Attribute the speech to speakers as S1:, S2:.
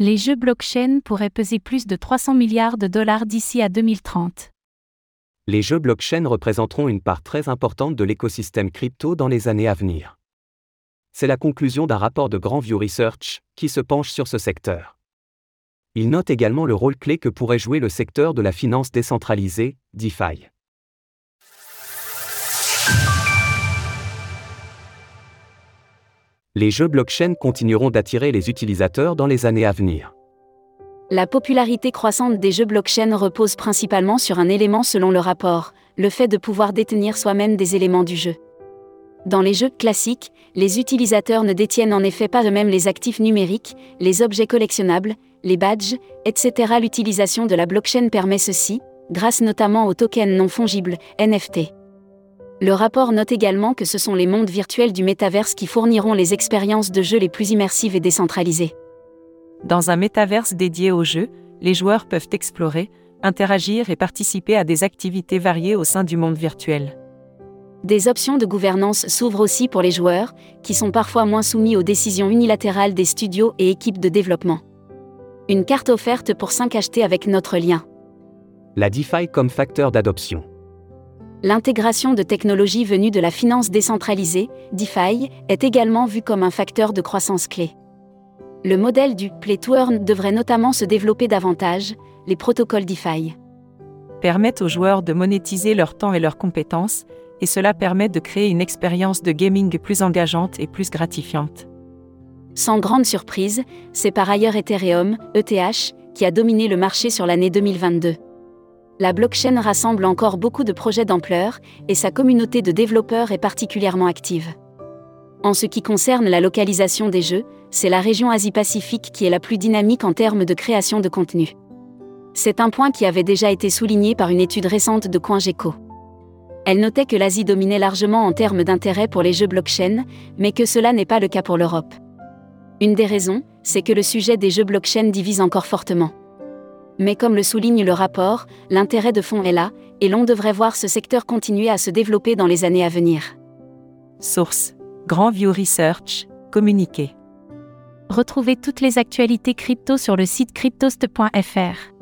S1: Les jeux blockchain pourraient peser plus de 300 milliards de dollars d'ici à 2030.
S2: Les jeux blockchain représenteront une part très importante de l'écosystème crypto dans les années à venir. C'est la conclusion d'un rapport de Grand View Research qui se penche sur ce secteur. Il note également le rôle clé que pourrait jouer le secteur de la finance décentralisée, DeFi. Les jeux blockchain continueront d'attirer les utilisateurs dans les années à venir.
S3: La popularité croissante des jeux blockchain repose principalement sur un élément selon le rapport, le fait de pouvoir détenir soi-même des éléments du jeu. Dans les jeux classiques, les utilisateurs ne détiennent en effet pas eux-mêmes les actifs numériques, les objets collectionnables, les badges, etc. L'utilisation de la blockchain permet ceci, grâce notamment aux tokens non fongibles, NFT. Le rapport note également que ce sont les mondes virtuels du métaverse qui fourniront les expériences de jeu les plus immersives et décentralisées.
S4: Dans un métaverse dédié aux jeux, les joueurs peuvent explorer, interagir et participer à des activités variées au sein du monde virtuel.
S3: Des options de gouvernance s'ouvrent aussi pour les joueurs, qui sont parfois moins soumis aux décisions unilatérales des studios et équipes de développement. Une carte offerte pour 5 acheter avec notre lien.
S2: La DeFi comme facteur d'adoption.
S3: L'intégration de technologies venues de la finance décentralisée, DeFi, est également vue comme un facteur de croissance clé. Le modèle du Play to Earn devrait notamment se développer davantage, les protocoles DeFi
S4: permettent aux joueurs de monétiser leur temps et leurs compétences, et cela permet de créer une expérience de gaming plus engageante et plus gratifiante.
S3: Sans grande surprise, c'est par ailleurs Ethereum, ETH, qui a dominé le marché sur l'année 2022. La blockchain rassemble encore beaucoup de projets d'ampleur, et sa communauté de développeurs est particulièrement active. En ce qui concerne la localisation des jeux, c'est la région Asie-Pacifique qui est la plus dynamique en termes de création de contenu. C'est un point qui avait déjà été souligné par une étude récente de CoinGecko. Elle notait que l'Asie dominait largement en termes d'intérêt pour les jeux blockchain, mais que cela n'est pas le cas pour l'Europe. Une des raisons, c'est que le sujet des jeux blockchain divise encore fortement. Mais comme le souligne le rapport, l'intérêt de fond est là, et l'on devrait voir ce secteur continuer à se développer dans les années à venir.
S4: Source Grand View Research, communiqué.
S1: Retrouvez toutes les actualités crypto sur le site cryptost.fr.